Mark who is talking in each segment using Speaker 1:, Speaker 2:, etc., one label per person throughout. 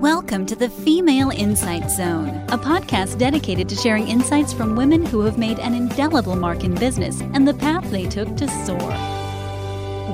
Speaker 1: Welcome to the Female Insight Zone, a podcast dedicated to sharing insights from women who have made an indelible mark in business and the path they took to soar.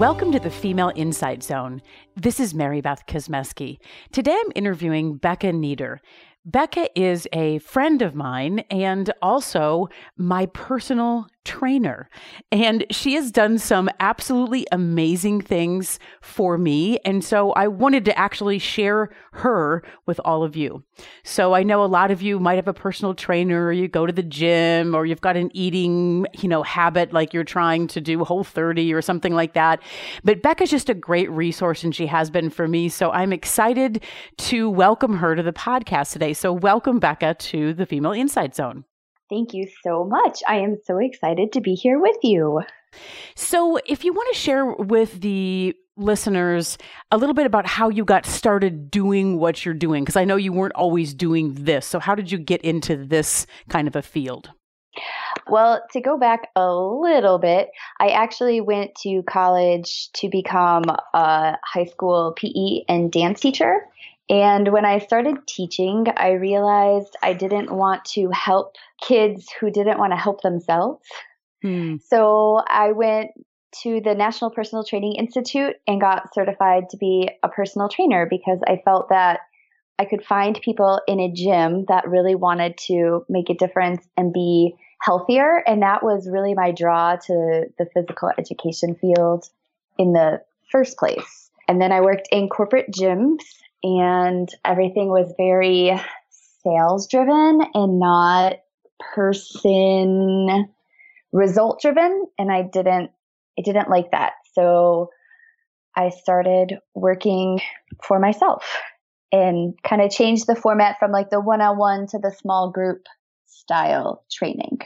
Speaker 2: Welcome to the Female Insight Zone. This is Mary Beth Kosmeski. Today I'm interviewing Becka Nieder. Becka is a friend of mine and also my personal trainer. And she has done some absolutely amazing things for me. And so I wanted to actually share her with all of you. So I know a lot of you might have a personal trainer, or you go to the gym, or you've got an eating, you know, habit like you're trying to do whole 30 or something like that. But Becka's just a great resource and she has been for me. So I'm excited to welcome her to the podcast today. So welcome Becka to the Female Insight Zone.
Speaker 3: Thank you so much. I am so excited to be here with you.
Speaker 2: So, if you want to share with the listeners a little bit about how you got started doing what you're doing, because I know you weren't always doing this. So, how did you get into this kind of a field?
Speaker 3: Well, to go back a little bit, I actually went to college to become a high school PE and dance teacher. And when I started teaching, I realized I didn't want to help kids who didn't want to help themselves. Hmm. So I went to the National Personal Training Institute and got certified to be a personal trainer because I felt that I could find people in a gym that really wanted to make a difference and be healthier. And that was really my draw to the physical education field in the first place. And then I worked in corporate gyms and everything was very sales driven and not person result driven and I didn't I didn't like that. So I started working for myself and kind of changed the format from like the one-on-one to the small group style training.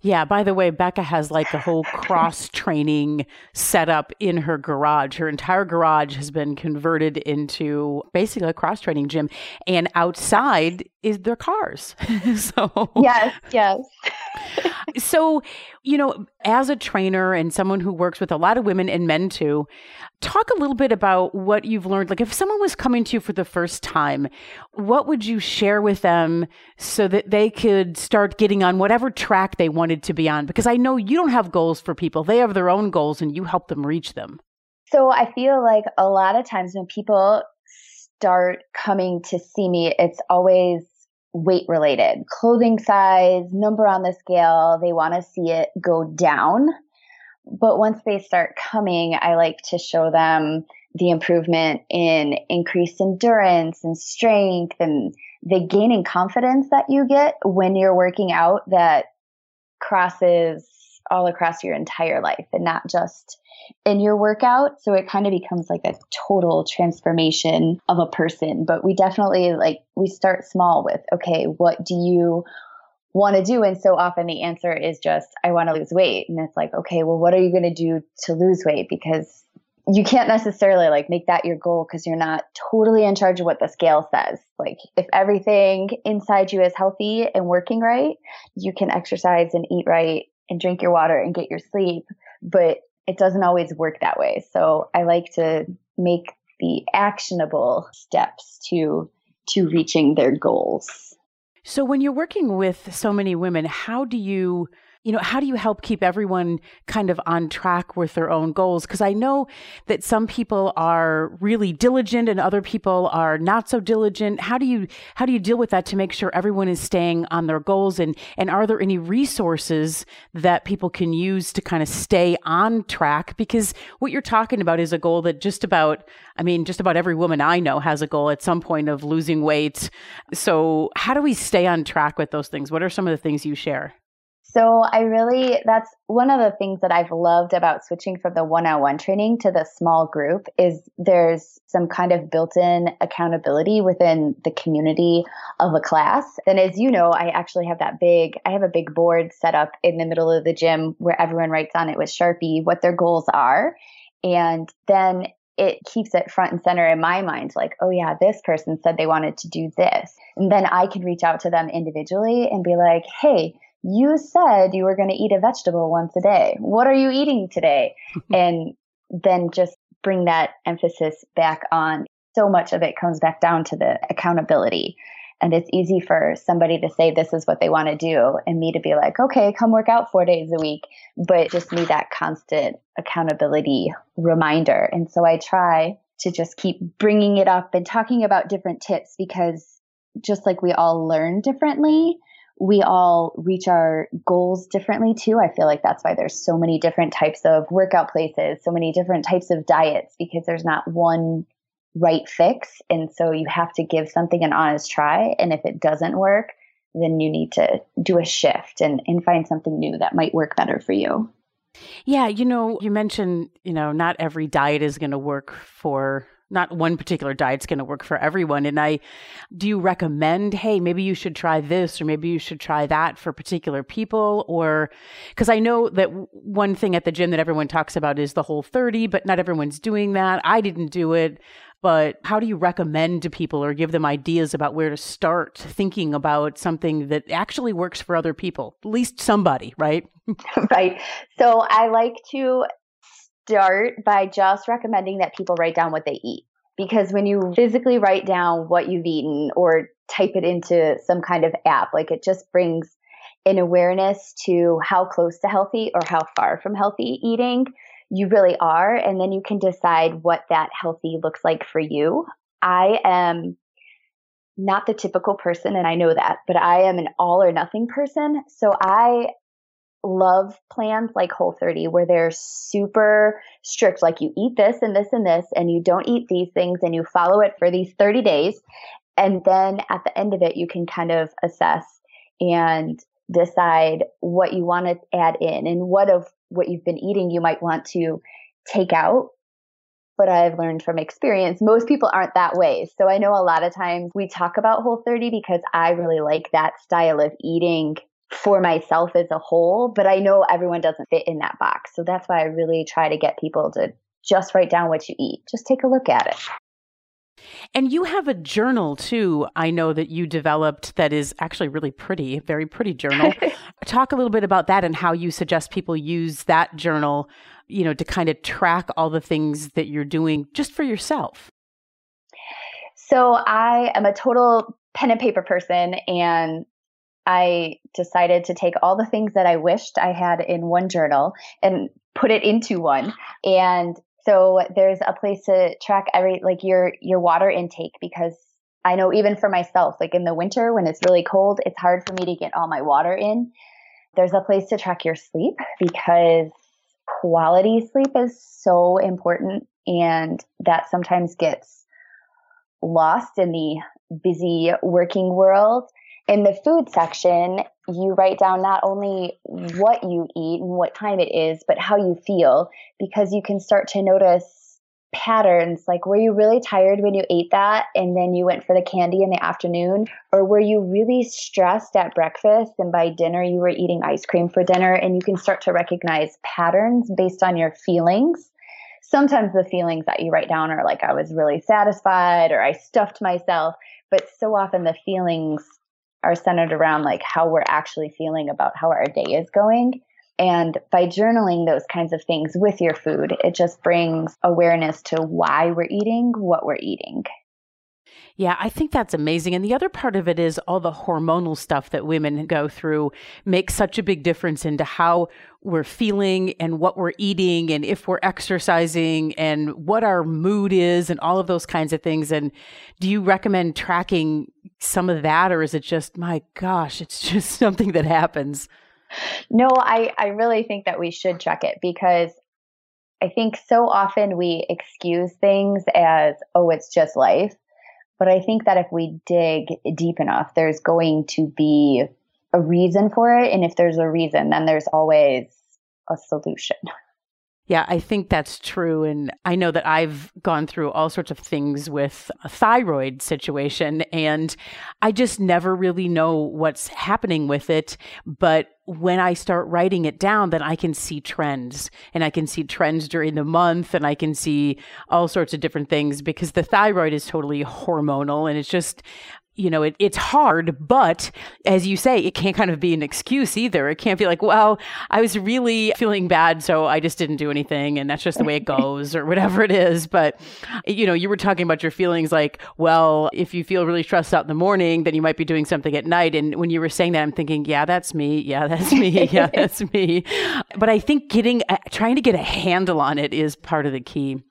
Speaker 2: Yeah, by the way, Becka has like a whole cross training setup in her garage. Her entire garage has been converted into basically a cross training gym, and outside is their cars. so,
Speaker 3: yes, yes.
Speaker 2: so, you know, as a trainer and someone who works with a lot of women and men too, talk a little bit about what you've learned. Like, if someone was coming to you for the first time, what would you share with them so that they could start getting on whatever track they wanted to be on? Because I know you don't have goals for people, they have their own goals and you help them reach them.
Speaker 3: So, I feel like a lot of times when people start coming to see me, it's always weight related, clothing size, number on the scale. They want to see it go down. But once they start coming, I like to show them the improvement in increased endurance and strength and the gaining confidence that you get when you're working out that crosses all across your entire life and not just in your workout. So it kind of becomes like a total transformation of a person. But we definitely like, we start small with, okay, what do you want to do? And so often the answer is just, I want to lose weight. And it's like, okay, well, what are you going to do to lose weight? Because you can't necessarily like make that your goal because you're not totally in charge of what the scale says. Like if everything inside you is healthy and working right, you can exercise and eat right and drink your water and get your sleep. But it doesn't always work that way. So I like to make the actionable steps to to reaching their goals.
Speaker 2: So when you're working with so many women, how do you you know, how do you help keep everyone kind of on track with their own goals? Because I know that some people are really diligent and other people are not so diligent. How do you how do you deal with that to make sure everyone is staying on their goals? And and are there any resources that people can use to kind of stay on track? Because what you're talking about is a goal that just about I mean, just about every woman I know has a goal at some point of losing weight. So how do we stay on track with those things? What are some of the things you share?
Speaker 3: So I really, that's one of the things that I've loved about switching from the one-on-one training to the small group is there's some kind of built-in accountability within the community of a class. And as you know, I actually have that big, I have a big board set up in the middle of the gym where everyone writes on it with Sharpie what their goals are. And then it keeps it front and center in my mind like, oh yeah, this person said they wanted to do this. And then I can reach out to them individually and be like, hey, you said you were going to eat a vegetable once a day. What are you eating today? and then just bring that emphasis back on so much of it comes back down to the accountability. And it's easy for somebody to say this is what they want to do and me to be like, okay, come work out four days a week, but just need that constant accountability reminder. And so I try to just keep bringing it up and talking about different tips because just like we all learn differently, we all reach our goals differently too. I feel like that's why there's so many different types of workout places, so many different types of diets because there's not one right fix. And so you have to give something an honest try. And if it doesn't work, then you need to do a shift and, and find something new that might work better for you.
Speaker 2: Yeah, you know, you mentioned, you know, not every diet is going to work for not one particular diet's going to work for everyone. And i do you recommend hey maybe you should try this or maybe you should try that for particular people? Or because i know that one thing at the gym that everyone talks about is the whole 30 but not everyone's doing that. I didn't do it. But how do you recommend to people or give them ideas about where to start thinking about something that actually works for other people? At least somebody right?
Speaker 3: Right. So i like to start by just recommending that people write down what they eat. Because when you physically write down what you've eaten or type it into some kind of app, like it just brings an awareness to how close to healthy or how far from healthy eating you really are. And then you can decide what that healthy looks like for you. I am not the typical person, and I know that, but I am an all or nothing person. So I love plans like Whole 30 where they're super strict. Like you eat this and this and this, and you don't eat these things, and you follow it for these 30 days. And then at the end of it, you can kind of assess and decide what you want to add in and what of what you've been eating you might want to take out. But I've learned from experience, most people aren't that way. So I know a lot of times we talk about Whole 30 because I really like that style of eating for myself as a whole, but I know everyone doesn't fit in that box. So that's why I really try to get people to just write down what you eat. Just take a look at it.
Speaker 2: And you have a journal too, I know that you developed that is actually really pretty, very pretty journal. Talk a little bit about that and how you suggest people use that journal, you know, to kind of track all the things that you're doing just for yourself.
Speaker 3: So I am a total pen and paper person and I decided to take all the things that I wished I had in one journal and put it into one. And so there's a place to track every like your your water intake because I know even for myself, like in the winter when it's really cold, it's hard for me to get all my water in. There's a place to track your sleep because quality sleep is so important and that sometimes gets lost in the busy working world in the food section, you write down not only what you eat and what time it is, but how you feel, because you can start to notice patterns like were you really tired when you ate that and then you went for the candy in the afternoon? Or were you really stressed at breakfast and by dinner you were eating ice cream for dinner? And you can start to recognize patterns based on your feelings. Sometimes the feelings that you write down are like i was really satisfied or i stuffed myself. But so often the feelings are centered around like how we're actually feeling about how our day is going. And by journaling those kinds of things with your food, it just brings awareness to why we're eating what we're eating.
Speaker 2: Yeah, I think that's amazing. And the other part of it is all the hormonal stuff that women go through makes such a big difference into how we're feeling and what we're eating and if we're exercising and what our mood is and all of those kinds of things. And do you recommend tracking some of that or is it just, my gosh, it's just something that happens?
Speaker 3: No, I, I really think that we should track it because I think so often we excuse things as, oh, it's just life. But I think that if we dig deep enough, there's going to be a reason for it. And if there's a reason, then there's always a solution.
Speaker 2: Yeah, I think that's true. And I know that I've gone through all sorts of things with a thyroid situation, and I just never really know what's happening with it. But when I start writing it down, then I can see trends and I can see trends during the month and I can see all sorts of different things because the thyroid is totally hormonal and it's just, you know, it, it's hard, but as you say, it can't kind of be an excuse either. It can't be like, well, I was really feeling bad, so I just didn't do anything, and that's just the way it goes, or whatever it is. But, you know, you were talking about your feelings like, well, if you feel really stressed out in the morning, then you might be doing something at night. And when you were saying that, I'm thinking, yeah, that's me. Yeah, that's me. Yeah, that's me. But I think getting, trying to get a handle on it is part of the key.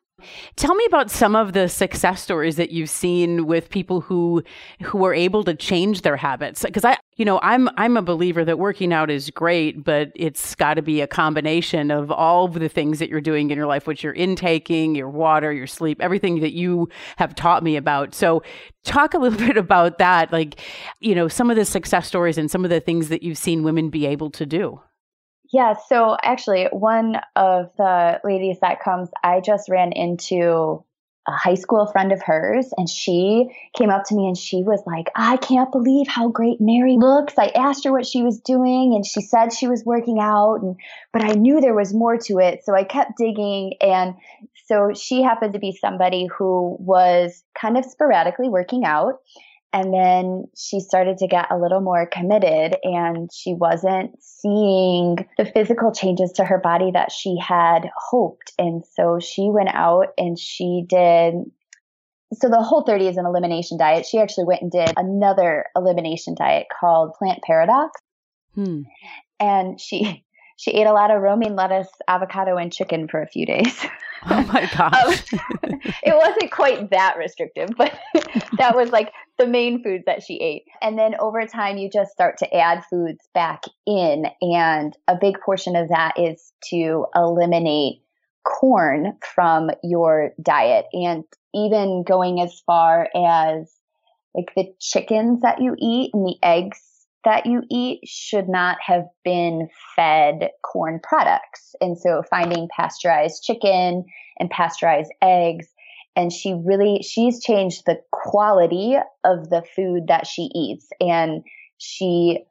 Speaker 2: Tell me about some of the success stories that you've seen with people who who are able to change their habits. Because I you know I'm I'm a believer that working out is great but it's got to be a combination of all of the things that you're doing in your life which you're intaking your water your sleep everything that you have taught me about. So talk a little bit about that like you know some of the success stories and some of the things that you've seen women be able to do
Speaker 3: yeah, so actually, one of the ladies that comes, I just ran into a high school friend of hers, and she came up to me and she was like, I can't believe how great Mary looks. I asked her what she was doing, and she said she was working out, and but I knew there was more to it. So I kept digging. And so she happened to be somebody who was kind of sporadically working out. And then she started to get a little more committed and she wasn't seeing the physical changes to her body that she had hoped. And so she went out and she did. So the whole 30 is an elimination diet. She actually went and did another elimination diet called Plant Paradox. Hmm. And she, she ate a lot of romaine lettuce, avocado, and chicken for a few days.
Speaker 2: Oh my gosh.
Speaker 3: um, it wasn't quite that restrictive, but that was like the main foods that she ate. And then over time, you just start to add foods back in. And a big portion of that is to eliminate corn from your diet and even going as far as like the chickens that you eat and the eggs that you eat should not have been fed corn products. And so finding pasteurized chicken and pasteurized eggs. And she really, she's changed the quality of the food that she eats. And she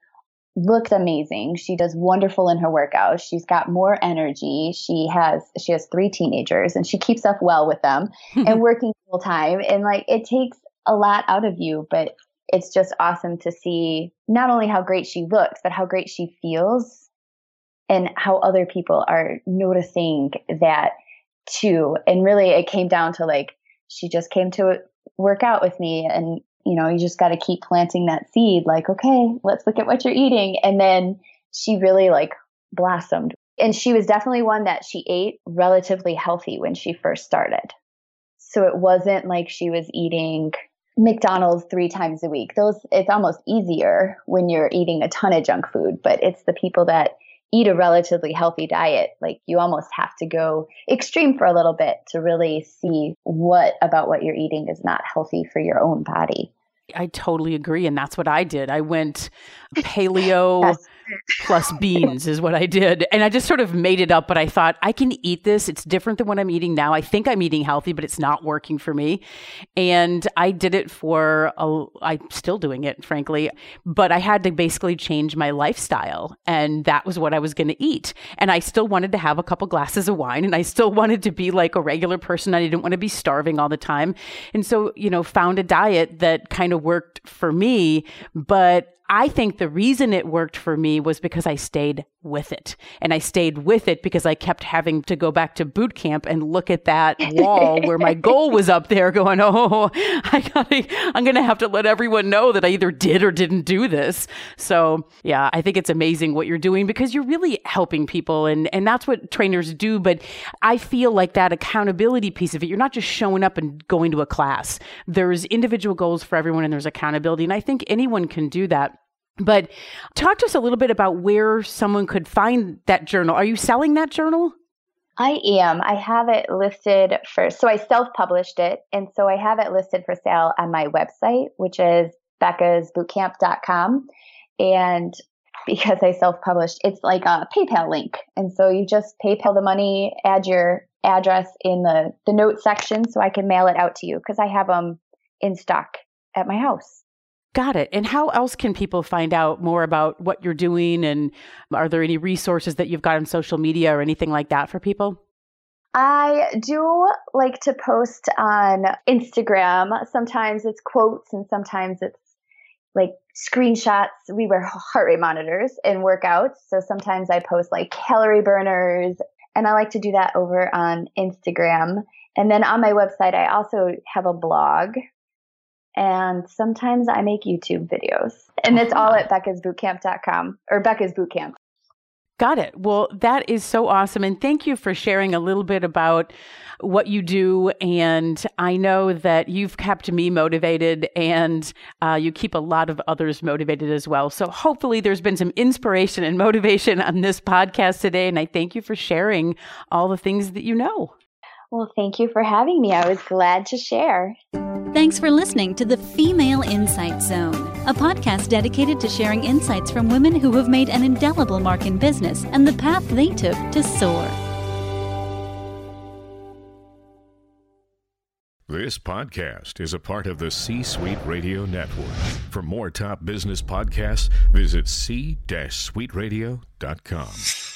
Speaker 3: looks amazing. She does wonderful in her workouts. She's got more energy. She has she has three teenagers and she keeps up well with them and working full time. And like it takes a lot out of you, but it's just awesome to see not only how great she looks, but how great she feels and how other people are noticing that too. And really, it came down to like, she just came to work out with me and you know, you just got to keep planting that seed like, okay, let's look at what you're eating. And then she really like blossomed. And she was definitely one that she ate relatively healthy when she first started. So it wasn't like she was eating McDonald's three times a week. Those it's almost easier when you're eating a ton of junk food, but it's the people that eat a relatively healthy diet. Like you almost have to go extreme for a little bit to really see what about what you're eating is not healthy for your own body.
Speaker 2: I totally agree. And that's what I did. I went paleo yes. Plus beans is what I did. And I just sort of made it up, but I thought I can eat this. It's different than what I'm eating now. I think I'm eating healthy, but it's not working for me. And I did it for, a, I'm still doing it, frankly, but I had to basically change my lifestyle. And that was what I was going to eat. And I still wanted to have a couple glasses of wine and I still wanted to be like a regular person. I didn't want to be starving all the time. And so, you know, found a diet that kind of worked for me, but I think the reason it worked for me was because I stayed with it. And I stayed with it because I kept having to go back to boot camp and look at that wall where my goal was up there going, Oh, I gotta, I'm going to have to let everyone know that I either did or didn't do this. So yeah, I think it's amazing what you're doing because you're really helping people and, and that's what trainers do. But I feel like that accountability piece of it, you're not just showing up and going to a class. There's individual goals for everyone and there's accountability. And I think anyone can do that. But talk to us a little bit about where someone could find that journal. Are you selling that journal?
Speaker 3: I am. I have it listed for, so I self published it. And so I have it listed for sale on my website, which is beckasbootcamp.com. And because I self published, it's like a PayPal link. And so you just PayPal the money, add your address in the, the note section so I can mail it out to you because I have them in stock at my house.
Speaker 2: Got it. And how else can people find out more about what you're doing? And are there any resources that you've got on social media or anything like that for people?
Speaker 3: I do like to post on Instagram. Sometimes it's quotes and sometimes it's like screenshots. We wear heart rate monitors in workouts. So sometimes I post like calorie burners and I like to do that over on Instagram. And then on my website, I also have a blog and sometimes I make YouTube videos. And it's all at beckasbootcamp.com or Becka's Bootcamp.
Speaker 2: Got it. Well, that is so awesome. And thank you for sharing a little bit about what you do. And I know that you've kept me motivated and uh, you keep a lot of others motivated as well. So hopefully there's been some inspiration and motivation on this podcast today. And I thank you for sharing all the things that you know.
Speaker 3: Well, thank you for having me. I was glad to share.
Speaker 1: Thanks for listening to the Female Insight Zone, a podcast dedicated to sharing insights from women who have made an indelible mark in business and the path they took to soar.
Speaker 4: This podcast is a part of the C Suite Radio Network. For more top business podcasts, visit c-suiteradio.com.